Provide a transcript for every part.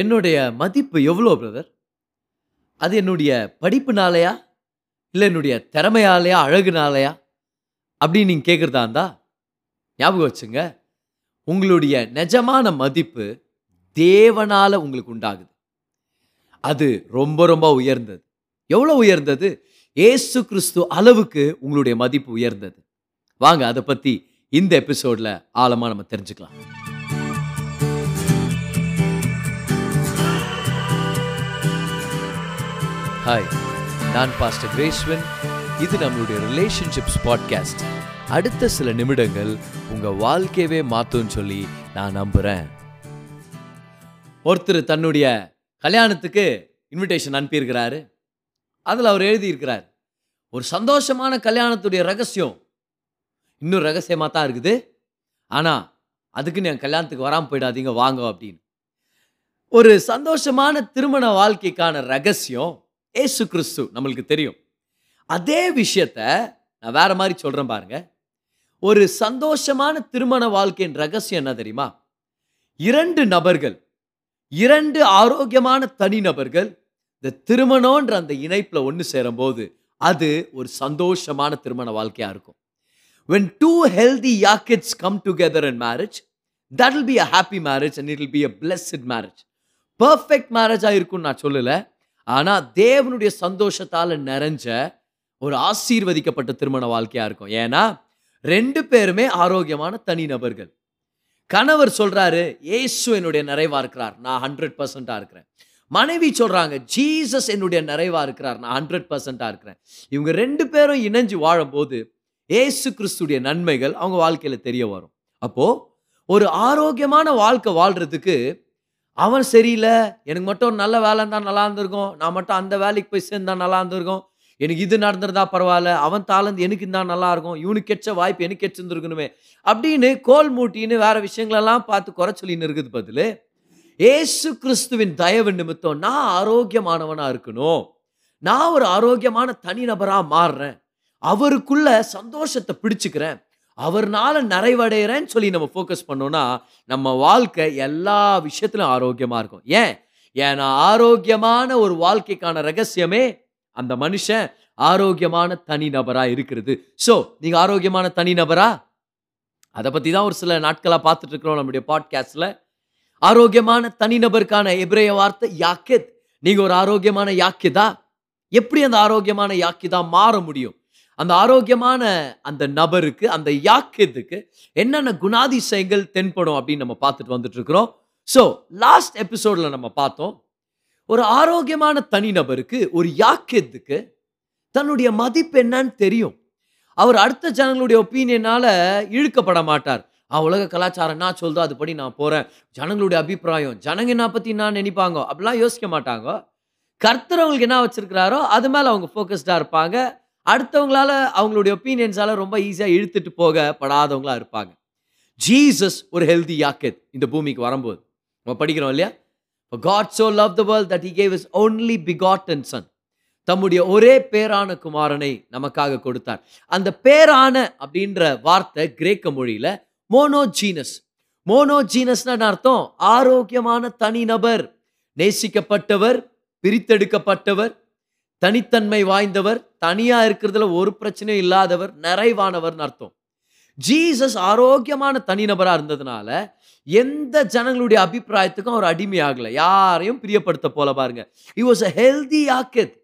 என்னுடைய மதிப்பு எவ்வளோ பிரதர் அது என்னுடைய படிப்புனாலையா? இல்லை என்னுடைய திறமையாலையா? அழகுனாலையா? அப்படின்னு நீங்கள் கேட்குறதா இருந்தா ஞாபகம் வச்சுங்க. உங்களுடைய நிஜமான மதிப்பு தேவனால் உங்களுக்கு உண்டாகுது. அது ரொம்ப ரொம்ப உயர்ந்தது. எவ்வளோ உயர்ந்தது? ஏசு கிறிஸ்து அளவுக்கு உங்களுடைய மதிப்பு உயர்ந்தது. வாங்க அதை பற்றி இந்த எபிசோடில் ஆழமாக நம்ம தெரிஞ்சுக்கலாம். ஹாய் நான் பாஸ்டர் கிரேஸ்வன் இது நம்மளுடைய ரிலேஷன்ஷிப்ஸ் பாட்காஸ்ட் அடுத்த சில நிமிடங்கள் உங்கள் வாழ்க்கையவே மாற்றும்னு சொல்லி நான் நம்புகிறேன் ஒருத்தர் தன்னுடைய கல்யாணத்துக்கு இன்விடேஷன் அனுப்பியிருக்கிறாரு. அதில் அவர் எழுதியிருக்கிறார் ஒரு சந்தோஷமான கல்யாணத்துடைய ரகசியம் இன்னும் ரகசியமாக தான் இருக்குது. ஆனால் அதுக்குன்னு என் கல்யாணத்துக்கு வராமல் போயிடாதீங்க வாங்க அப்படின்னு. ஒரு சந்தோஷமான திருமண வாழ்க்கைக்கான ரகசியம் ஏசு கிறிஸ்து நம்மளுக்கு தெரியும். அதே விஷயத்த நான் வேற மாதிரி சொல்கிறேன் பாருங்க. ஒரு சந்தோஷமான திருமண வாழ்க்கையின் ரகசியம் என்ன தெரியுமா? இரண்டு நபர்கள் இரண்டு ஆரோக்கியமான தனி நபர்கள் இந்த திருமணம்ன்ற அந்த இணைப்பில் ஒன்று சேரும்போது அது ஒரு சந்தோஷமான திருமண வாழ்க்கையாக இருக்கும். When two healthy யாக்கெட்ஸ் come together in marriage that be a happy marriage and marriage be a will marriage perfect மேரேஜாக இருக்கும்னு நான் சொல்லலை. ஆனால் தேவனுடைய சந்தோஷத்தால் நிறைஞ்ச ஒரு ஆசீர்வதிக்கப்பட்ட திருமண வாழ்க்கையாக இருக்கும். ஏன்னா ரெண்டு பேருமே ஆரோக்கியமான தனி நபர்கள். கணவர் சொல்கிறாரு ஏசு என்னுடைய நிறைவாக இருக்கிறார். நான் ஹண்ட்ரட் பர்சண்ட்டாக இருக்கிறேன். மனைவி சொல்கிறாங்க ஜீசஸ் என்னுடைய நிறைவாக இருக்கிறார். நான் ஹண்ட்ரட் பர்சண்ட்டாக இருக்கிறேன். இவங்க ரெண்டு பேரும் இணைஞ்சு வாழும்போது ஏசு கிறிஸ்துடைய நன்மைகள் அவங்க வாழ்க்கையில் தெரிய வரும். அப்போது ஒரு ஆரோக்கியமான வாழ்க்கை வாழ்கிறதுக்கு அவன் சரியில்லை. எனக்கு மட்டும் நல்ல வேலை இருந்தால் நல்லா இருந்திருக்கும். நான் மட்டும் அந்த வேலைக்கு போய் சேர்ந்தா நல்லா இருந்திருக்கும். எனக்கு இது நடந்திருந்தா பரவாயில்ல. அவன் தாளந்து எனக்கு இருந்தால் நல்லாயிருக்கும் இவனுக்கு கெச்ச வாய்ப்பு எனக்கு கெச்சிருந்துருக்கணுமே அப்படின்னு கோல் மூட்டின்னு வேறு விஷயங்களெல்லாம் பார்த்து குறை சொல்லின்னு இருக்குது பதில். ஏசு கிறிஸ்துவின் தயவு நிமித்தம் நான் ஆரோக்கியமானவனாக இருக்கணும். நான் ஒரு ஆரோக்கியமான தனிநபராக மாறுறேன். அவருக்குள்ள சந்தோஷத்தை பிடிச்சுக்கிறேன். அவர்னால நிறைவடைகிறேன்னு சொல்லி நம்ம ஃபோக்கஸ் பண்ணோன்னா நம்ம வாழ்க்கை எல்லா விஷயத்திலும் ஆரோக்கியமாக இருக்கும். ஏன்? ஏன்னா ஆரோக்கியமான ஒரு வாழ்க்கைக்கான ரகசியமே அந்த மனுஷன் ஆரோக்கியமான தனிநபரா இருக்கிறது. ஸோ நீங்கள் ஆரோக்கியமான தனிநபரா அதை பற்றி தான் ஒரு சில நாட்களாக பார்த்துட்டு இருக்கிறோம் நம்முடைய பாட்காஸ்டில் ஆரோக்கியமான தனிநபருக்கான எபிரேய வார்த்தை யாக்கித். நீங்கள் ஒரு ஆரோக்கியமான யாக்கிதா? எப்படி அந்த ஆரோக்கியமான யாக்கிதா மாற முடியும்? அந்த ஆரோக்கியமான அந்த நபருக்கு அந்த யாக்கியத்துக்கு என்னென்ன குணாதிசயங்கள் தென்படும் அப்படின்னு நம்ம பார்த்துட்டு வந்துட்டு இருக்கிறோம் ஸோ லாஸ்ட் எபிசோட்ல நம்ம பார்த்தோம் ஒரு ஆரோக்கியமான தனிநபருக்கு ஒரு யாக்கியத்துக்கு தன்னுடைய மதிப்பு என்னன்னு தெரியும். அவர் அடுத்த ஜனங்களுடைய ஒப்பீனியனால் இழுக்கப்பட மாட்டார். ஆ உலக கலாச்சாரம் என்ன சொல்தோ அதுபடி நான் போகிறேன் ஜனங்களுடைய அபிப்பிராயம் ஜனங்க என்ன பற்றி நான் நினைப்பாங்க? அப்படிலாம் யோசிக்க மாட்டாங்க. கர்த்தர் அவங்களுக்கு என்ன வச்சுருக்கிறாரோ அது மேலே அவங்க ஃபோக்கஸ்டாக இருப்பாங்க. அடுத்தவங்களால அவங்களுடைய ஒப்பீனியன்ஸால ரொம்ப ஈஸியாக இழுத்துட்டு போக படாதவங்களா இருப்பாங்க. ஜீசஸ் ஒரு ஹெல்தி யாக்கெத் இந்த பூமிக்கு வரும்போது. நம்ம படிக்கிறோம் இல்லையா? God so love the world that he gave is only begotten son தம்முடைய ஒரே பேரான குமாரனை நமக்காக கொடுத்தார். அந்த பேரான அப்படின்ற வார்த்தை கிரேக்க மொழியில் மோனோஜீனஸ் மோனோஜீனஸ்னா அர்த்தம்? ஆரோக்கியமான தனிநபர் நேசிக்கப்பட்டவர் பிரித்தெடுக்கப்பட்டவர் தனித்தன்மை வாய்ந்தவர் தனியா இருக்கிறதுல ஒரு பிரச்சனையும் இல்லாதவர் நிறைவானவர்னு அர்த்தம். ஜீசஸ் ஆரோக்கியமான தனிநபராக இருந்ததுனால எந்த ஜனங்களுடைய அபிப்பிராயத்துக்கும் அவர் அடிமையாகல யாரையும் பிரியப்படுத்த போல பாருங்க. இ வாஸ் அ ஹெல்தி ஆக்கெத்.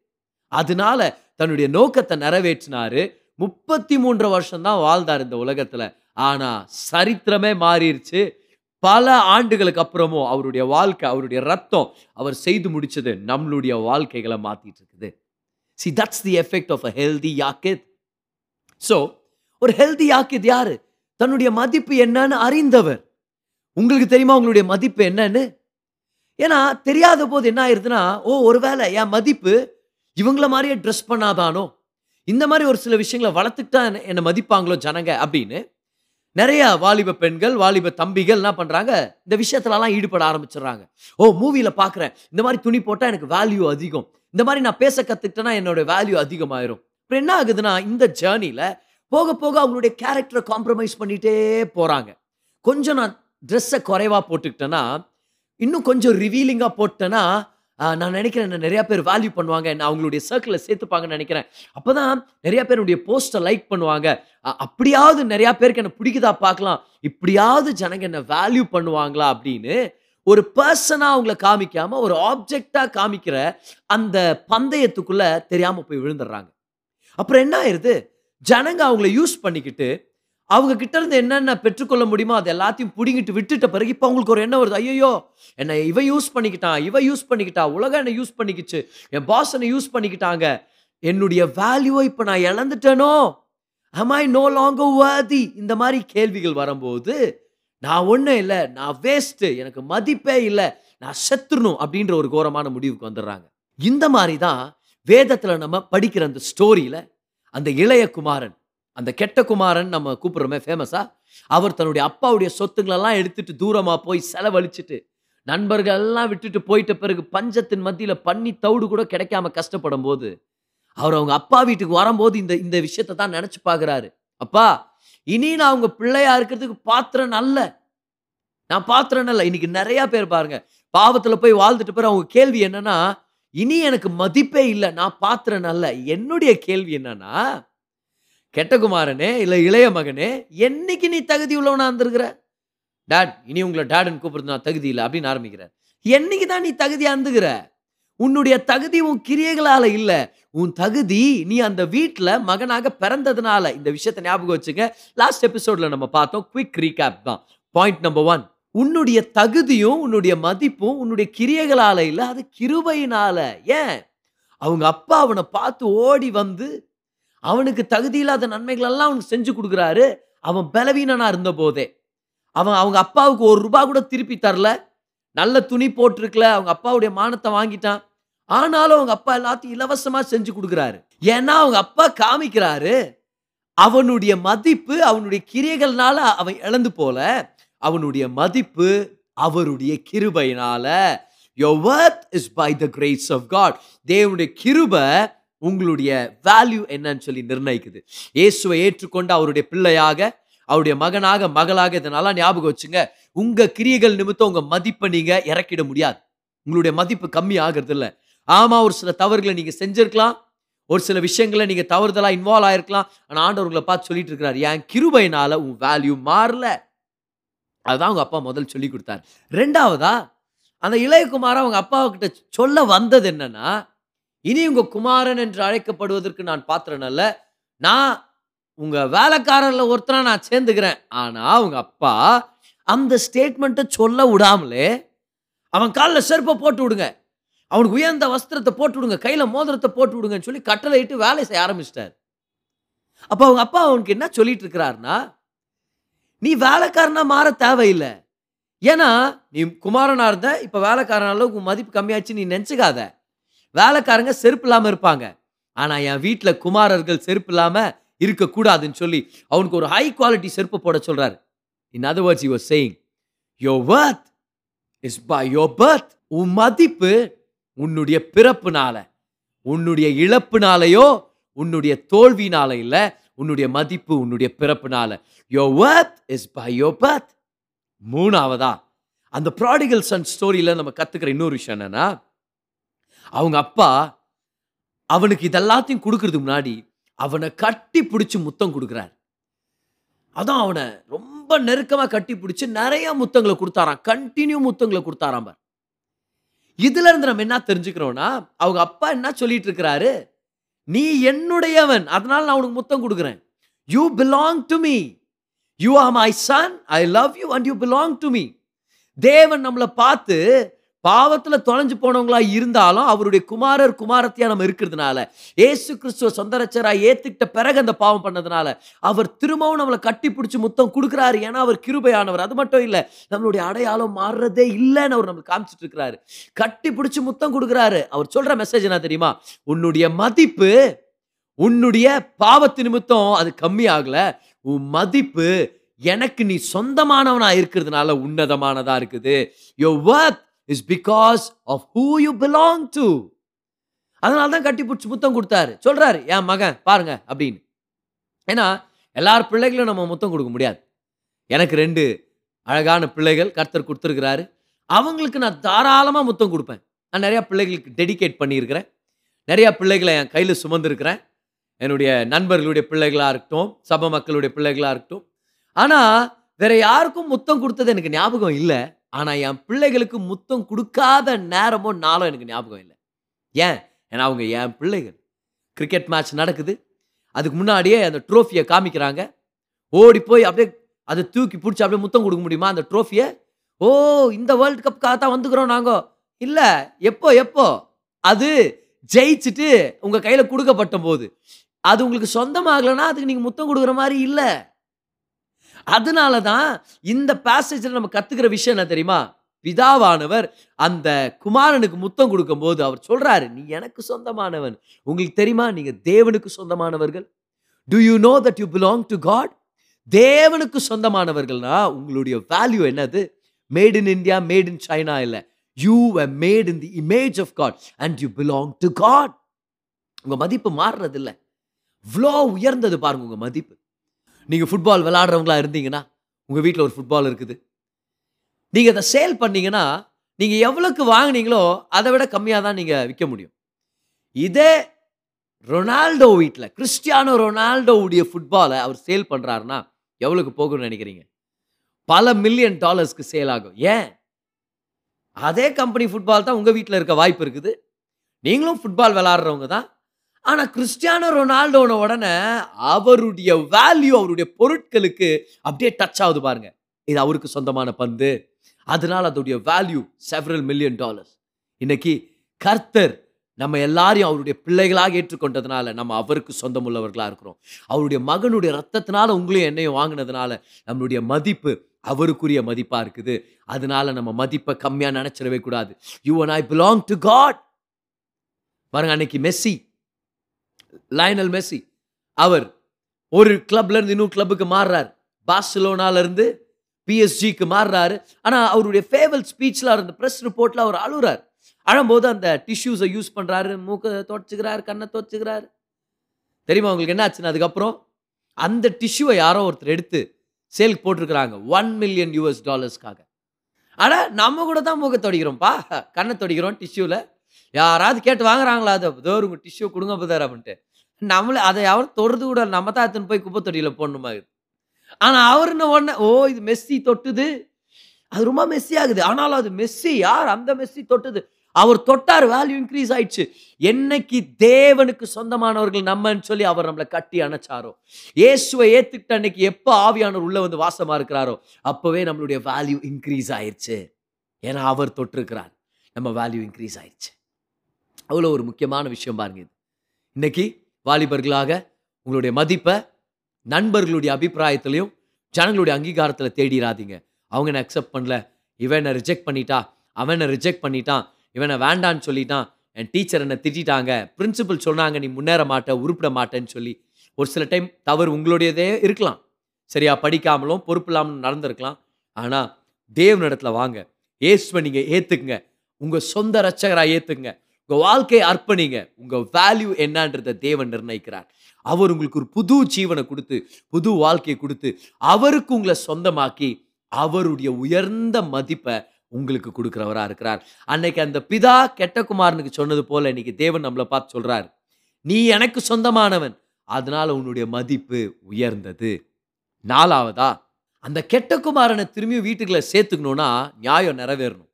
அதனால தன்னுடைய நோக்கத்தை நிறைவேற்றினாரு. முப்பத்தி மூன்று வருஷம் தான் வாழ்ந்தார் இந்த உலகத்துல. ஆனா சரித்திரமே மாறிடுச்சு பல ஆண்டுகளுக்கு அப்புறமும் அவருடைய வாழ்க்கை அவருடைய ரத்தம் அவர் செய்து முடிச்சது நம்மளுடைய வாழ்க்கைகளை மாத்திட்டு இருக்குது. See that's the effect of a healthy யாக்கித் so ஒரு ஹெல்தி யாக்கித் யாரு? தன்னுடைய மதிப்பு என்னன்னு அறிந்தவர். உங்களுக்கு தெரியுமா உங்களுடைய மதிப்பு என்னன்னு? ஏன்னா தெரியாத போது என்ன ஆயிருதுன்னா ஓ ஒருவேளை என் மதிப்பு இவங்கள மாதிரியே ட்ரெஸ் பண்ணாதானோ? இந்த மாதிரி ஒரு சில விஷயங்களை வளர்த்துக்கிட்டா என்ன- என்னை மதிப்பாங்களோ ஜனங்க அப்படின்னு நிறைய வாலிப பெண்கள் வாலிப தம்பிகள் என்ன பண்ணுறாங்க இந்த விஷயத்துலலாம் ஈடுபட ஆரம்பிச்சிடுறாங்க. ஓ மூவியில் பார்க்குறேன் இந்த மாதிரி துணி போட்டால் எனக்கு வேல்யூ அதிகம். இந்த மாதிரி நான் பேச கற்றுக்கிட்டேன்னா என்னோட வேல்யூ அதிகமாயிரும். அப்புறம் என்ன ஆகுதுன்னா இந்த ஜேர்னியில் போக போக அவங்களுடைய கேரக்டரை காம்ப்ரமைஸ் பண்ணிகிட்டே போகிறாங்க கொஞ்சம் நான் ட்ரெஸ்ஸை குறைவாக போட்டுக்கிட்டேன்னா இன்னும் கொஞ்சம் ரிவீலிங்காக போட்டேன்னா நான் நினைக்கிறேன் என்ன நிறையா பேர் வேல்யூ பண்ணுவாங்க. என்ன அவங்களுடைய சர்க்கிளில் சேர்த்துப்பாங்கன்னு நினைக்கிறேன். அப்போ தான் நிறையா பேருடைய போஸ்ட்டை லைக் பண்ணுவாங்க. அப்படியாவது நிறையா பேருக்கு என்னை பிடிக்குதா பார்க்கலாம். இப்படியாவது ஜனங்க என்னை வேல்யூ பண்ணுவாங்களா அப்படின்னு ஒரு பர்சனாக அவங்கள காமிக்காமல் ஒரு ஆப்ஜெக்டாக காமிக்கிற அந்த பந்தயத்துக்குள்ளே தெரியாமல் போய் விழுந்துடுறாங்க. அப்புறம் என்ன ஆயிருது? ஜனங்க அவங்கள யூஸ் பண்ணிக்கிட்டு அவங்க கிட்ட இருந்து என்னென்ன பெற்றுக்கொள்ள முடியுமோ அது எல்லாத்தையும் பிடிங்கிட்டு விட்டுட்ட பிறகு இப்போ அவங்களுக்கு ஒரு எண்ணம் வருது. ஐயோ என்னை இவ யூஸ் பண்ணிக்கிட்டான் இவ யூஸ் பண்ணிக்கிட்டா உலகம் என்னை யூஸ் பண்ணிக்கிச்சு என் பாஸ் என்னை யூஸ் பண்ணிக்கிட்டாங்க என்னுடைய வேல்யூவை இப்போ நான் இழந்துட்டேனோ? ஐ நோ லாங்க longer இந்த மாதிரி கேள்விகள் வரும்போது நான் ஒன்றும் இல்லை நான் வேஸ்ட்டு எனக்கு மதிப்பே இல்லை நான் செத்துடணும் அப்படின்ற ஒரு கோரமான முடிவுக்கு வந்துடுறாங்க. இந்த மாதிரி தான் வேதத்தில் நம்ம படிக்கிற அந்த ஸ்டோரியில் அந்த இளைய குமாரன் அந்த கெட்ட குமாரன் நம்ம கூப்பிட்றோமே ஃபேமஸாக அவர் தன்னுடைய அப்பாவுடைய சொத்துங்களெல்லாம் எடுத்துட்டு தூரமாக போய் செலவழிச்சிட்டு நண்பர்கள் எல்லாம் விட்டுட்டு போயிட்ட பிறகு பஞ்சத்தின் மத்தியில் பண்ணி தவிடு கூட கிடைக்காம கஷ்டப்படும் போது அவர் அவங்க அப்பா வீட்டுக்கு வரும்போது இந்த இந்த விஷயத்தை தான் நினச்சி பார்க்குறாரு. அப்பா இனி நான் அவங்க பிள்ளையா இருக்கிறதுக்கு பாத்திரம் அல்ல நான் பாத்திரம் அல்ல இன்னைக்கு நிறைய பேர் பாருங்க பாவத்துல போய் வாழ்ந்துட்டு பிறகு அவங்க கேள்வி என்னன்னா இனி எனக்கு மதிப்பே இல்லை நான் பாத்திரம் அல்ல என்னுடைய கேள்வி என்னன்னா கெட்டகுமாரனே இல்லை இளைய மகனே என்னைக்கு நீ தகுதி உள்ளவனா இருந்திருக்கிற? டாட் இனி உங்களை டாடுன்னு கூப்பிடுறது நான் தகுதி இல்லை அப்படின்னு ஆரம்பிக்கிறார். என்னைக்கு தான் நீ தகுதியாக இருந்துகிற உன்னுடைய தகுதி உன் கிரியைகளால இல்ல. உன் தகுதி நீ அந்த வீட்டில் மகனாக பிறந்ததுனால. இந்த விஷயத்தை ஞாபகம் வச்சுங்க. லாஸ்ட் எபிசோட்ல நம்ம பார்த்தோம் குவிக் ரீகேப் தான். பாயிண்ட் நம்பர் ஒன் உன்னுடைய தகுதியும் உன்னுடைய மதிப்பும் உன்னுடைய கிரியைகளால இல்லை அது கிருபையினால. ஏன்? அவங்க அப்பா அவனை பார்த்து ஓடி வந்து அவனுக்கு தகுதி இல்லாத நன்மைகள் எல்லாம் அவனுக்கு செஞ்சு கொடுக்குறாரு. அவன் பலவீனனா இருந்த போதே. அவன் அவங்க அப்பாவுக்கு ஒரு ரூபா கூட திருப்பி தரல. நல்ல துணி போட்டிருக்கல. அவங்க அப்பாவுடைய மானத்தை வாங்கிட்டான். ஆனாலும் அவங்க அப்பா எல்லாத்தையும் இலவசமாக செஞ்சு கொடுக்குறாரு. ஏன்னா அவங்க அப்பா காமிக்கிறாரு. அவனுடைய மதிப்பு அவனுடைய கிரியைகள்னால அவன் இழந்து போல. அவனுடைய மதிப்பு அவருடைய கிருபையினால. Your is by the grace of God தேவனுடைய கிருபை உங்களுடைய வேல்யூ என்னன்னு சொல்லி நிர்ணயிக்குது. இயேசுவை ஏற்றுக்கொண்டு அவருடைய பிள்ளையாக அவருடைய மகனாக மகளாக இதை நல்லா ஞாபகம் வச்சுங்க. உங்க கிரியைகள் நிமித்தம் உங்க மதிப்பை நீங்க இறக்கிட முடியாது. உங்களுடைய மதிப்பு கம்மி ஆகிறது இல்லை ஆமாம் ஒரு சில தவறுகளை நீங்கள் செஞ்சுருக்கலாம். ஒரு சில விஷயங்களை நீங்கள் தவறுதலாக இன்வால்வ் ஆயிருக்கலாம். ஆனால் ஆண்டவர்களை பார்த்து சொல்லிட்டு இருக்கிறார் என் கிருபையினால் உன் வேல்யூ மாறல. அதுதான் அவங்க அப்பா முதல் சொல்லி கொடுத்தாரு. ரெண்டாவதா அந்த இளையகுமாரன் அவங்க அப்பாவுக்கிட்ட சொல்ல வந்தது என்னன்னா இனி உங்கள் குமாரன் என்று அழைக்கப்படுவதற்கு நான் பாத்திரனல்ல நான் உங்கள் வேலைக்காரரில் ஒருத்தனா நான் சேர்ந்துக்கிறேன். ஆனால் அவங்க அப்பா அந்த ஸ்டேட்மெண்ட்டை சொல்ல விடாமலே அவன் காலில் செருப்பை போட்டு விடுங்க. அவனுக்கு உயர்ந்த வஸ்திரத்தை போட்டு விடுங்க கையில் மோதிரத்தை போட்டு விடுங்கன்னு சொல்லி கட்டளை இட்டு வேலை செய்ய ஆரம்பிச்சிட்டார். அப்போ அவங்க அப்பா அவனுக்கு என்ன சொல்லிட்டு இருக்கிறாருன்னா நீ வேலைக்காரனா மாற தேவையில்லை. ஏன்னா நீ குமாரனா இருந்த இப்போ வேலைக்காரன் அளவுக்கு உன் மதிப்பு கம்மியாச்சு நீ நினச்சிக்காத. வேலைக்காரங்க செருப்பு இல்லாமல் இருப்பாங்க. ஆனால் என் வீட்டில் குமாரர்கள் செருப்பு இல்லாமல் இருக்கக்கூடாதுன்னு சொல்லி அவனுக்கு ஒரு ஹை குவாலிட்டி செருப்பு போட சொல்கிறார் in other words you saying your worth is by your birth உன் மதிப்பு உன்னுடைய பிறப்புனால. உன்னுடைய இழப்புனாலையோ உன்னுடைய தோல்வினால இல்லை உன்னுடைய மதிப்பு உன்னுடைய பிறப்புனால. Your worth is by your birth. மூணாவதா அந்த ப்ராடிகல் சன் ஸ்டோரியில் நம்ம கற்றுக்கிற இன்னொரு விஷயம் என்னன்னா அவங்க அப்பா அவனுக்கு இதெல்லாத்தையும் கொடுக்கறதுக்கு முன்னாடி அவனை கட்டி பிடிச்சி முத்தம் கொடுக்குறார். அதான் அவனை ரொம்ப நெருக்கமாக கட்டி பிடிச்சி நிறைய முத்தங்களை கொடுத்தாராம். கண்டினியூ முத்தங்களை கொடுத்தாராம் பார். இதுல இருந்து நம்ம என்ன தெரிஞ்சுக்கிறோம்னா அவங்க அப்பா என்ன சொல்லிட்டு இருக்கிறாரு நீ என்னுடையவன். அதனால நான் உனக்கு முத்தம் கொடுக்குறேன். You belong to me you are my son I love you and you belong to me தேவன் நம்மளை பார்த்து பாவத்தில் தொலைஞ்சு போனவங்களா இருந்தாலும் அவருடைய குமாரர் குமாரத்தியா நம்ம இருக்கிறதுனால ஏசு கிறிஸ்துவ சொந்தரச்சராக ஏற்றுக்கிட்ட பிறகு அந்த பாவம் பண்ணதுனால அவர் திரும்பவும் நம்மளை கட்டி பிடிச்சி முத்தம் கொடுக்குறாரு. ஏன்னா அவர் கிருபையானவர். அது மட்டும் இல்லை நம்மளுடைய அடையாளம் மாறுறதே இல்லைன்னு அவர் நம்மளுக்கு காமிச்சிட்டு இருக்கிறாரு. கட்டி பிடிச்சி முத்தம் கொடுக்குறாரு. அவர் சொல்கிற மெசேஜ் என்ன தெரியுமா? உன்னுடைய மதிப்பு உன்னுடைய பாவத்து நிமித்தம் அது கம்மி ஆகலை. உன் மதிப்பு எனக்கு நீ சொந்தமானவனாக இருக்கிறதுனால உன்னதமானதாக இருக்குது. Your worth is because of who you belong to அதனால தான் கட்டி பிடிச்சி முத்தம் கொடுத்தாரு. சொல்கிறாரு என் மகன் பாருங்க அப்படின்னு. ஏன்னா எல்லார் பிள்ளைகளும் நம்ம முத்தம் கொடுக்க முடியாது. எனக்கு ரெண்டு அழகான பிள்ளைகள் கர்த்தர் கொடுத்துருக்கிறாரு. அவங்களுக்கு நான் தாராளமாக முத்தம் கொடுப்பேன். நான் நிறையா பிள்ளைகளுக்கு டெடிகேட் பண்ணியிருக்கிறேன். நிறையா பிள்ளைகளை என் கையில் சுமந்துருக்கிறேன். என்னுடைய நண்பர்களுடைய பிள்ளைகளாக இருக்கட்டும் சபை மக்களுடைய பிள்ளைகளாக இருக்கட்டும். ஆனால் வேற யாருக்கும் முத்தம் கொடுத்தது எனக்கு ஞாபகம் இல்லை. ஆனால் என் பிள்ளைகளுக்கு முத்தம் கொடுக்காத நேரமோ நாளும் எனக்கு ஞாபகம் இல்லை. ஏன்? ஏன்னா அவங்க என் பிள்ளைகள். கிரிக்கெட் மேட்ச் நடக்குது. அதுக்கு முன்னாடியே அந்த ட்ரோஃபியை காமிக்கிறாங்க. ஓடி போய் அப்படியே அதை தூக்கி பிடிச்சி அப்படியே முத்தம் கொடுக்க முடியுமா அந்த ட்ரோஃபியை ஓ இந்த வேர்ல்டு கப்புக்காக தான் வந்துக்கிறோம் நாங்கள் இல்லை எப்போ எப்போ? அது ஜெயிச்சுட்டு உங்கள் கையில் கொடுக்கப்பட்ட போது. அது உங்களுக்கு சொந்தமாகலைன்னா அதுக்கு நீங்கள் முத்தம் கொடுக்குற மாதிரி இல்லை. அதனால தான் இந்த பேசேஜில் நம்ம கற்றுக்கிற விஷயம் என்ன தெரியுமா? பிதாவானவர் அந்த குமாரனுக்கு முத்தம் கொடுக்கும்போது அவர் சொல்கிறாரு நீ எனக்கு சொந்தமானவன். உங்களுக்கு தெரியுமா? நீங்கள் தேவனுக்கு சொந்தமானவர்கள். Do you know that you belong to God தேவனுக்கு சொந்தமானவர்கள்னா உங்களுடைய வேல்யூ என்னது? Made in India made in China இல்லை. You made in the image of God and you belong to God உங்கள் மதிப்பு மாறுறதில்லை. இவ்வளோ உயர்ந்தது பாருங்க உங்கள் மதிப்பு. நீங்கள் ஃபுட்பால் விளாட்றவங்களா இருந்தீங்கன்னா உங்கள் வீட்டில் ஒரு ஃபுட்பால் இருக்குது. நீங்கள் அதை சேல் பண்ணீங்கன்னா நீங்கள் எவ்வளோக்கு வாங்குனீங்களோ அதை விட கம்மியாக தான் நீங்கள் விற்க முடியும். இதே ரொனால்டோ வீட்டில் கிறிஸ்டியானோ ரொனால்டோவுடைய ஃபுட்பாலை அவர் சேல் பண்ணுறாருன்னா எவ்வளோக்கு போகும்னு நினைக்கிறீங்க? பல மில்லியன் டாலர்ஸ்க்கு சேல் ஆகும். ஏன்? அதே கம்பெனி ஃபுட்பால் தான் உங்கள் வீட்டில் இருக்க வாய்ப்பு இருக்குது. நீங்களும் ஃபுட்பால் விளாட்றவங்க தான். ஆனால் கிறிஸ்டியானோ ரொனால்டோன உடனே அவருடைய வேல்யூ அவருடைய பொருட்களுக்கு அப்படியே டச் ஆகுது பாருங்க. இது அவருக்கு சொந்தமான பந்து. அதனால அதோடைய வேல்யூ செவரல் மில்லியன் டாலர்ஸ் இன்னைக்கு கர்த்தர் நம்ம எல்லாரையும் அவருடைய பிள்ளைகளாக ஏற்றுக்கொண்டதுனால நம்ம அவருக்கு சொந்தமுள்ளவர்களா இருக்கிறோம். அவருடைய மகனுடைய ரத்தத்தினால உங்களையும் என்னையும் வாங்கினதுனால நம்மளுடைய மதிப்பு அவருக்குரிய மதிப்பாக இருக்குது. அதனால நம்ம மதிப்பை கம்மியாக நினச்சிடவே கூடாது. You and I belong to God பாருங்க அன்னைக்கு மெஸ்ஸி லயனல் மெஸ்ஸி அவர் ஒரு கிளப்லேருந்து இன்னும் கிளப்புக்கு மாறுறாரு. பார்சலோனாலேருந்து பிஎஸ்ஜிக்கு மாறுறாரு. ஆனால் அவருடைய ஃபேவல் ஸ்பீச்ல இருந்த ப்ரெஸ் ரிப்போர்ட்டில் அவர் அழுகிறார். அழும்போது அந்த டிஷ்யூஸை யூஸ் பண்ணுறாரு மூக்கை துடைச்சுக்கிறாரு கண்ணை துடைச்சுக்கிறாரு. தெரியுமா உங்களுக்கு என்ன ஆச்சுன்னு அதுக்கப்புறம் அந்த டிஷ்யூவை யாரோ ஒருத்தர் எடுத்து சேலுக்கு போட்டிருக்கிறாங்க. ஒன் மில்லியன் யூஎஸ் டாலர்ஸ்க்காக ஆனால் நம்ம கூட தான் மூக்கை தொடிக்கிறோம்ப்பா. கண்ணை தொடிக்கிறோம் டிஷ்யூவில் யாராவது கேட்டு வாங்குறாங்களா? அது இதோ உங்க டிஷ்யூ கொடுங்க பதார் அப்படின்ட்டு. நம்மளே அதை யாரும் தொடுறது கூட நம்ம தான் அத்தனை போய் குப்பை தொட்டியில் போடணுமா இது? ஆனா அவர் என்ன உடனே ஓ இது மெஸ்ஸி தொட்டுது. அது ரொம்ப மெஸ்ஸி ஆகுது. ஆனாலும் அது மெஸ்ஸி யார் அந்த மெஸ்ஸி தொட்டுது? அவர் தொட்டார் வேல்யூ இன்க்ரீஸ் ஆயிடுச்சு. என்னைக்கு தேவனுக்கு சொந்தமானவர்கள் நம்மன்னு சொல்லி அவர் நம்மளை கட்டி அணைச்சாரோ? இயேசுவை ஏத்துக்கிட்ட அன்னைக்கு எப்போ ஆவியானவர் உள்ள வந்து வாசமா இருக்கிறாரோ? அப்பவே நம்மளுடைய வேல்யூ இன்க்ரீஸ் ஆயிடுச்சு. ஏன்னா அவர் தொட்டிருக்கிறார். நம்ம வேல்யூ இன்க்ரீஸ் ஆயிடுச்சு. அவ்வளோ ஒரு முக்கியமான விஷயம் பாருங்க இது. இன்னைக்கு வாலிபர்களாக உங்களுடைய மதிப்பை நண்பர்களுடைய அபிப்பிராயத்திலையும் ஜனங்களுடைய அங்கீகாரத்தில் தேடிடாதீங்க அவங்க என்ன அக்செப்ட் பண்ணல? இவன் ரிஜெக்ட் பண்ணிட்டா? அவன் ரிஜெக்ட் பண்ணிட்டான்? இவனை வேண்டான்னு சொல்லிட்டான்? என் டீச்சர் என்னை திட்டிட்டாங்க? பிரின்சிபல் சொன்னாங்க நீ முன்னேற மாட்ட உருப்பிட மாட்டேன்னு சொல்லி. ஒரு சில டைம் தவறு உங்களுடையதே இருக்கலாம். சரியா? படிக்காமலும் பொறுப்பு இல்லாமலும் நடந்திருக்கலாம். ஆனால் தேவனிடத்தில் வாங்க. ஏசுவை நீங்கள் ஏற்றுக்குங்க உங்கள் சொந்த ரட்சகராக ஏற்றுக்குங்க உங்கள் வாழ்க்கையை அர்ப்பணிங்க. உங்கள் வேல்யூ என்னன்றதை தேவன் நிர்ணயிக்கிறார். அவர் உங்களுக்கு ஒரு புது ஜீவனை கொடுத்து புது வாழ்க்கையை கொடுத்து அவருக்கு உங்களை சொந்தமாக்கி அவருடைய உயர்ந்த மதிப்பை உங்களுக்கு கொடுக்குறவராக இருக்கிறார். அன்னைக்கு அந்த பிதா கெட்டகுமாரனுக்கு சொன்னது போல இன்னைக்கு தேவன் நம்மளை பார்த்து சொல்கிறார் நீ எனக்கு சொந்தமானவன். அதனால் உன்னுடைய மதிப்பு உயர்ந்தது. நாலாவதா அந்த கெட்டகுமாரனை திரும்பியும் திரும்பி வீட்டுக்குள்ள சேர்த்துக்கணும்னா நியாயம் நிறைவேறணும்.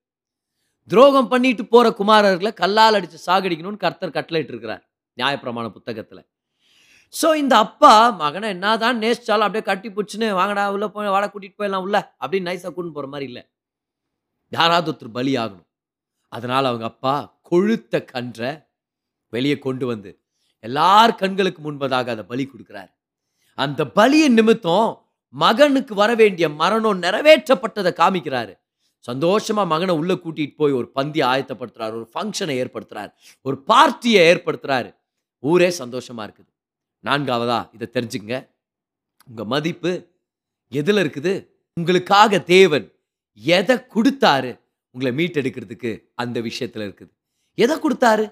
துரோகம் பண்ணிட்டு போகிற குமாரர்களை கல்லால் அடித்து சாகடிக்கணும்னு கர்த்தர் கட்டளையிட்டு இருக்கிறார் நியாயப்பிரமாண புத்தகத்தில். ஸோ இந்த அப்பா மகனை என்னதான் நேசிச்சாலும் அப்படியே கட்டி பிடிச்சின்னு வாங்கடா உள்ள போய் வாட கூட்டிகிட்டு போயிடலாம் உள்ள அப்படின்னு நைஸாக கூட்டு போகிற மாதிரி இல்லை. யாராவது ஒருத்தர் பலி ஆகணும் அதனால் அவங்க அப்பா கொழுத்த கன்றை வெளியே கொண்டு வந்து எல்லார் கண்களுக்கு முன்பதாக அதை பலி கொடுக்குறாரு. அந்த பலியின் நிமித்தம் மகனுக்கு வர வேண்டிய மரணம் நிறைவேற்றப்பட்டதை காமிக்கிறாரு. சந்தோஷமாக மகனை உள்ளே கூட்டிகிட்டு போய் ஒரு பந்தி ஆயத்தப்படுத்துறாரு ஒரு ஃபங்க்ஷனை ஏற்படுத்துகிறார் ஒரு பார்ட்டியை ஏற்படுத்துறாரு. ஊரே சந்தோஷமாக இருக்குது. நான்காவதா? இதை தெரிஞ்சுங்க உங்கள் மதிப்பு எதில் இருக்குது? உங்களுக்காக தேவன் எதை கொடுத்தாரு? உங்களை மீட்டெடுக்கிறதுக்கு அந்த விஷயத்தில் இருக்குது. எதை கொடுத்தாரு?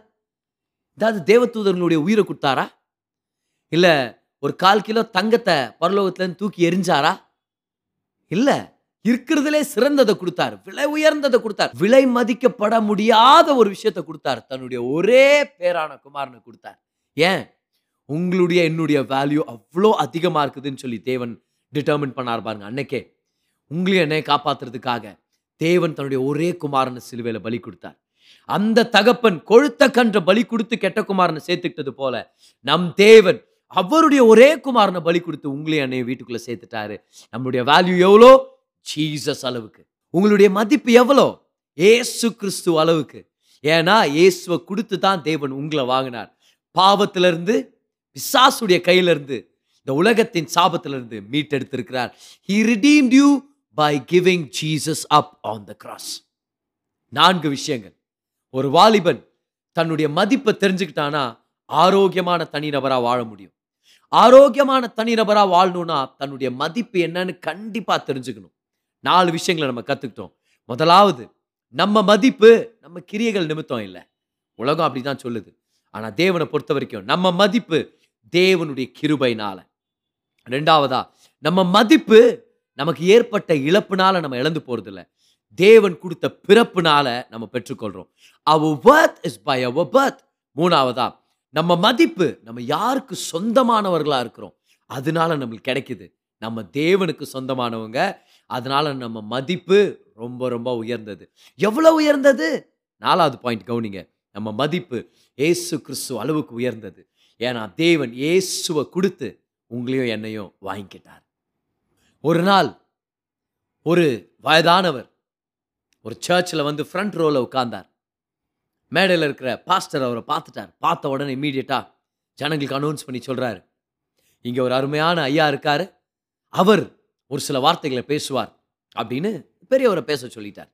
அதாவது தேவதூதர்களுடைய உயிரை கொடுத்தாரா? இல்லை ஒரு கால் கிலோ தங்கத்தை பரலோகத்துலேருந்து தூக்கி எரிஞ்சாரா? இல்லை. இருக்கிறதுலே சிறந்ததை கொடுத்தார் விலை உயர்ந்ததை கொடுத்தார் விலை மதிக்கப்பட முடியாத ஒரு விஷயத்த கொடுத்தார். தன்னுடைய ஒரே பேரான குமாரனை கொடுத்தார். ஏன்? உங்களுடைய என்னுடைய வேல்யூ அவ்வளோ அதிகமாக இருக்குதுன்னு சொல்லி தேவன் டிட்டர்மின் பண்ணார் பாருங்க அன்னைக்கே. உங்களையும் என்னை காப்பாத்துறதுக்காக தேவன் தன்னுடைய ஒரே குமாரனை சிலுவையில பலி கொடுத்தார். அந்த தகப்பன் கொழுத்த கன்ற பலி கொடுத்து கெட்ட குமாரனை சேர்த்துக்கிட்டது போல நம் தேவன் அவருடைய ஒரே குமாரனை பலி கொடுத்து உங்களையும் என்னைய வீட்டுக்குள்ள சேர்த்துட்டாரு. நம்மளுடைய வேல்யூ எவ்வளோ? ஜீசஸ் அளவுக்கு. உங்களுடைய மதிப்பு எவ்வளோ? ஏசு கிறிஸ்து அளவுக்கு. ஏன்னா இயேசுவை கொடுத்து தான் தேவன் உங்களை வாங்கினார். பாவத்திலிருந்து பிசாசுடைய கையிலிருந்து இந்த உலகத்தின் சாபத்திலிருந்து மீட்டெடுத்திருக்கிறார். He redeem you by giving Jesus up on the cross நான்கு விஷயங்கள். ஒரு வாலிபன் தன்னுடைய மதிப்பை தெரிஞ்சுக்கிட்டானா ஆரோக்கியமான தனிநபராக வாழ முடியும். ஆரோக்கியமான தனிநபராக வாழணும்னா தன்னுடைய மதிப்பு என்னன்னு கண்டிப்பாக தெரிஞ்சுக்கணும். நாலு விஷயங்களை நம்ம கற்றுக்கிட்டோம் முதலாவது நம்ம மதிப்பு நம்ம கிரியைகள் நிமித்தம் இல்லை. உலகம் அப்படிதான் சொல்லுது. ஆனால் தேவனை பொறுத்த வரைக்கும் நம்ம மதிப்பு தேவனுடைய கிருபைனால ரெண்டாவதா நம்ம மதிப்பு நமக்கு ஏற்பட்ட இழப்புனால நம்ம இழந்து போகிறது இல்லை தேவன் கொடுத்த பிறப்புனால நம்ம பெற்றுக்கொள்கிறோம் our worth is by our birth மூணாவதா நம்ம மதிப்பு நம்ம யாருக்கு சொந்தமானவர்களாக இருக்கிறோம். அதனால நம்மளுக்கு கிடைக்குது. நம்ம தேவனுக்கு சொந்தமானவங்க அதனால் நம்ம மதிப்பு ரொம்ப ரொம்ப உயர்ந்தது. எவ்வளோ உயர்ந்தது? நாலாவது பாயிண்ட் கவுனிங்க. நம்ம மதிப்பு ஏசு கிறிஸ்து அளவுக்கு உயர்ந்தது. ஏன்னா தேவன் இயேசுவை கொடுத்து உங்களையும் என்னையும் வாங்கிக்கிட்டார். ஒரு நாள் ஒரு வயதானவர் ஒரு சர்ச்சில் வந்து ஃப்ரண்ட் ரோவில் உட்கார்ந்தார். மேடையில் இருக்கிற பாஸ்டர் அவரை பார்த்துட்டார். பார்த்த உடனே இம்மீடியட்டாக ஜனங்களுக்கு அனௌன்ஸ் பண்ணி சொல்கிறாரு இங்கே ஒரு அருமையான ஐயா இருக்கார். அவர் ஒரு சில வார்த்தைகளை பேசுவார் அப்படின்னு பெரியவரை பேச சொல்லிட்டார்.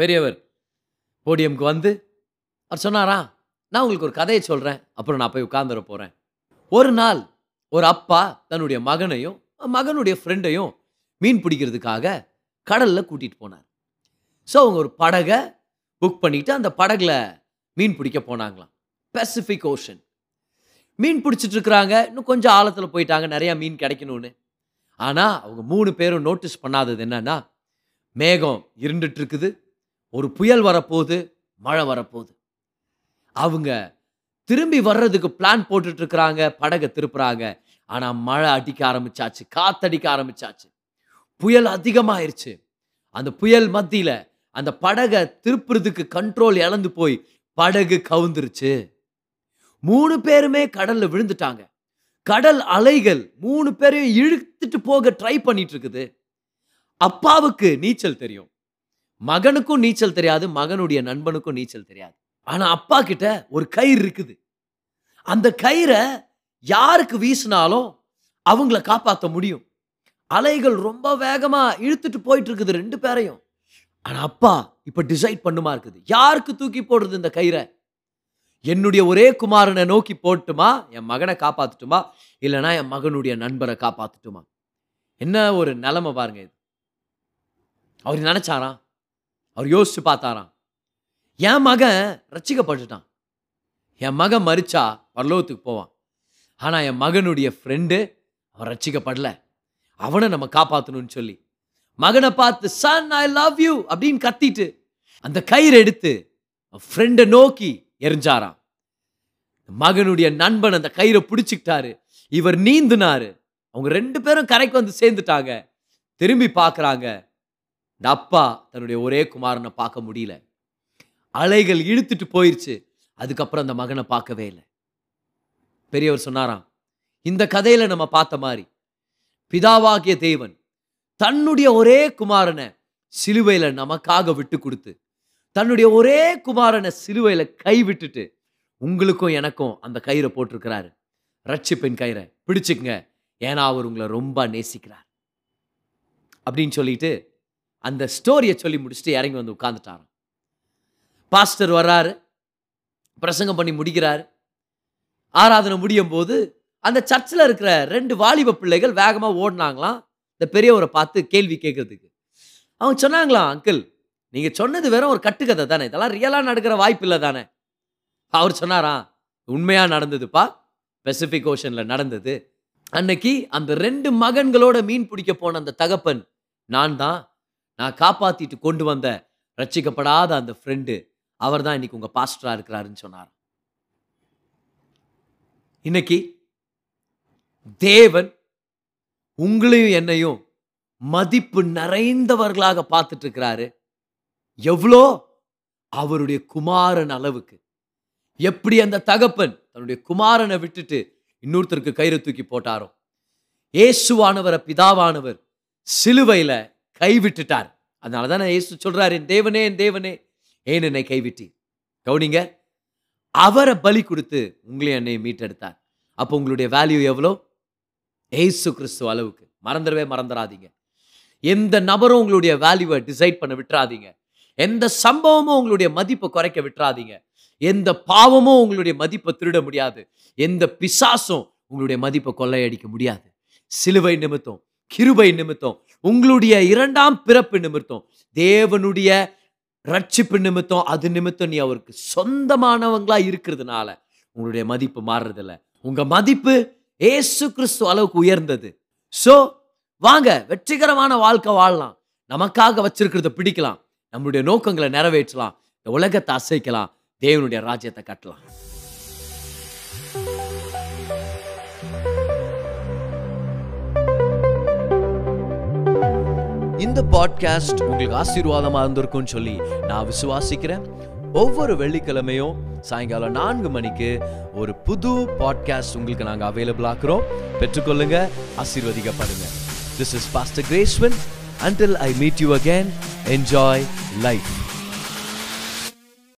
பெரியவர் போடியம்க்கு வந்து அவர் சொன்னாரா? நான் உங்களுக்கு ஒரு கதையை சொல்கிறேன் அப்புறம் நான் போய் உட்காந்துட போகிறேன் ஒரு நாள் ஒரு அப்பா தன்னுடைய மகனையும் மகனுடைய ஃப்ரெண்டையும் மீன் பிடிக்கிறதுக்காக கடலில் கூட்டிகிட்டு போனார். ஸோ அவங்க ஒரு படகை புக் பண்ணிவிட்டு அந்த படகுல மீன் பிடிக்க போனாங்களாம். பெசிஃபிக் ஓஷன் மீன் பிடிச்சிட்டு இருக்கிறாங்க. இன்னும் கொஞ்சம் ஆழத்தில் போயிட்டாங்க. நிறையா மீன் கிடைக்கணும்னு. ஆனால் அவங்க மூணு பேரும் நோட்டீஸ் பண்ணாதது என்னன்னா மேகம் இருண்டுட்டு இருக்குது ஒரு புயல் வரப்போகுது மழை வரப்போகுது. அவங்க திரும்பி வர்றதுக்கு பிளான் போட்டுட்டு இருக்கிறாங்க படகை திருப்புறாங்க. ஆனால் மழை அடிக்க ஆரம்பிச்சாச்சு காத்தடிக்க ஆரம்பிச்சாச்சு. புயல் அதிகமாயிருச்சு. அந்த புயல் மத்தியில் அந்த படகை திருப்புறதுக்கு கண்ட்ரோல் இழந்து போய் படகு கவுந்துருச்சு. மூணு பேருமே கடல்ல விழுந்துட்டாங்க. கடல் அலைகள் மூணு பேரையும் இழுத்துட்டு போக ட்ரை பண்ணிட்டு இருக்குது அப்பாவுக்கு நீச்சல் தெரியும். மகனுக்கும் நீச்சல் தெரியாது மகனுடைய நண்பனுக்கும் நீச்சல் தெரியாது. ஆனா அப்பா கிட்ட ஒரு கயிறு இருக்குது. அந்த கயிறை யாருக்கு வீசினாலும் அவங்கள காப்பாற்ற முடியும். அலைகள் ரொம்ப வேகமா இழுத்துட்டு போயிட்டு இருக்குது ரெண்டு பேரையும். ஆனா அப்பா இப்ப டிசைட் பண்ணுமா இருக்குது. யாருக்கு தூக்கி போடுறது இந்த கயிறை? என்னுடைய ஒரே குமாரனை நோக்கி போட்டுமா என் மகனை காப்பாத்துட்டுமா இல்லைனா என் மகனுடைய நண்பரை காப்பாத்துட்டுமா? என்ன ஒரு நிலமை பாருங்க இது. அவர் நினைச்சாராம். அவர் யோசிச்சு பார்த்தாராம். என் மகன் ரச்சிக்கப்பட்டுட்டான் என் மகன் மறிச்சா பரலோகத்துக்கு போவான். ஆனால் என் மகனுடைய ஃப்ரெண்டு அவன் ரச்சிக்கப்படல அவனை நம்ம காப்பாற்றணும்னு சொல்லி. மகனை பார்த்து சன் ஐ லவ் யூ அப்படின்னு கத்திட்டு அந்த கயிறு எடுத்து ஃப்ரெண்டை நோக்கி எரிஞ்சாராம். மகனுடைய நண்பன் அந்த கயிறை பிடிச்சிக்கிட்டாரு. இவர் நீந்தினாரு. அவங்க ரெண்டு பேரும் கரைக்கு வந்து சேர்ந்துட்டாங்க. திரும்பி பார்க்குறாங்க. இந்த அப்பா தன்னுடைய ஒரே குமாரனை பார்க்க முடியல. அலைகள் இழுத்துட்டு போயிடுச்சு அதுக்கப்புறம் அந்த மகனை பார்க்கவே இல்லை. பெரியவர் சொன்னாராம் இந்த கதையில நம்ம பார்த்த மாதிரி பிதாவாகிய தேவன் தன்னுடைய ஒரே குமாரனை சிலுவையில் நமக்காக விட்டு கொடுத்து தன்னுடைய ஒரே குமாரனை சிலுவையில் கை விட்டுட்டு உங்களுக்கும் எனக்கும் அந்த கயிறை போட்டிருக்கிறாரு. ரட்சிப்பின் கயிறை. பிடிச்சுக்குங்க. ஏன்னா அவர் உங்களை ரொம்ப நேசிக்கிறார். அப்படின்னு சொல்லிட்டு அந்த ஸ்டோரியை சொல்லி முடிச்சுட்டு இறங்கி வந்து உட்காந்துட்டாராம் பாஸ்டர் வர்றாரு. பிரசங்கம் பண்ணி முடிக்கிறார். ஆராதனை முடியும் போது அந்த சர்ச்சில் இருக்கிற ரெண்டு வாலிப பிள்ளைகள் வேகமாக ஓடினாங்களாம். இந்த பெரியவரை பார்த்து கேள்வி கேட்குறதுக்கு. அவங்க சொன்னாங்களாம் அங்கிள் நீங்கள் சொன்னது வெறும் ஒரு கட்டுக்கதை தானே. இதெல்லாம் ரியலாக நடக்கிற வாய்ப்பு இல்லை தானே. அவர் சொன்னாரா? உண்மையாக நடந்ததுப்பா? பெசிபிக் ஓஷனில் நடந்தது. அன்னைக்கு அந்த ரெண்டு மகன்களோட மீன் பிடிக்க போன அந்த தகப்பன் நான் தான். நான் காப்பாற்றிட்டு கொண்டு வந்த ரட்சிக்கப்படாத அந்த ஃப்ரெண்டு அவர் தான் இன்னைக்கு உங்கள் பாஸ்டராக இருக்கிறாருன்னு சொன்னார் இன்னைக்கு தேவன் உங்களையும் என்னையும் மதிப்பு நிறைந்தவர்களாக பார்த்துட்டு இருக்கிறாரு. எவ்வளோ அவருடைய குமாரன் அளவுக்கு. எப்படி அந்த தகப்பன் தன்னுடைய குமாரனை விட்டுட்டு இன்னொருத்தருக்கு கயிறு தூக்கி போட்டாரோ? இயேசுவானவரை பிதாவானவர் சிலுவையில் கைவிட்டுட்டார் அதனால தான் இயேசு சொல்கிறார் என் தேவனே என் தேவனே ஏன் என்னை கைவிட்டி கவுனிங்க. அவரை பலி கொடுத்து உங்களையும் என்னை மீட்டெடுத்தார். அப்போ உங்களுடைய வேல்யூ எவ்வளோ? ஏசு கிறிஸ்துவ அளவுக்கு. மறந்துடவே மறந்துடாதீங்க. எந்த நபரும் உங்களுடைய வேல்யூவை டிசைட் பண்ண விட்டுறாதீங்க. எந்த சம்பவமும் உங்களுடைய மதிப்பை குறைக்க விட்டுறாதீங்க. எந்த பாவமும் உங்களுடைய மதிப்பை திருட முடியாது. எந்த பிசாசும் உங்களுடைய மதிப்பை கொள்ளையடிக்க முடியாது. சிலுவை நிமித்தம் கிருபை நிமித்தம் உங்களுடைய இரண்டாம் பிறப்பு நிமித்தம் தேவனுடைய ரட்சிப்பு நிமித்தம் அது நிமித்தம் நீ அவருக்கு சொந்தமானவங்களா இருக்கிறதுனால உங்களுடைய மதிப்பு மாறுறதில்ல. உங்க மதிப்பு ஏசு கிறிஸ்து அளவுக்கு உயர்ந்தது. சோ வாங்க வெற்றிகரமான வாழ்க்கை வாழலாம். நமக்காக வச்சிருக்கிறத பிடிக்கலாம். நம்மளுடைய நோக்கங்களை நிறைவேற்றலாம். இந்த உலகத்தை அசைக்கலாம் தேவனுடைய ராஜ்யத்தை கட்டலாம். இந்த பாட்காஸ்ட் உங்களுக்கு ஆசீர்வாதமாக இருந்திருக்கும்னு சொல்லி நான் விசுவாசிக்கிறேன். ஒவ்வொரு வெள்ளிக்கிழமையும் சாயங்காலம் நான்கு மணிக்கு ஒரு புது பாட்காஸ்ட் உங்களுக்கு நாங்கள் அவைலபிள் ஆக்குறோம். பெற்றுக்கொள்ளுங்க ஆசீர்வதிக்கப்படுங்க. திஸ் இஸ் பாஸ்டர் கிரேஸ்வன் until I meet you again, enjoy life.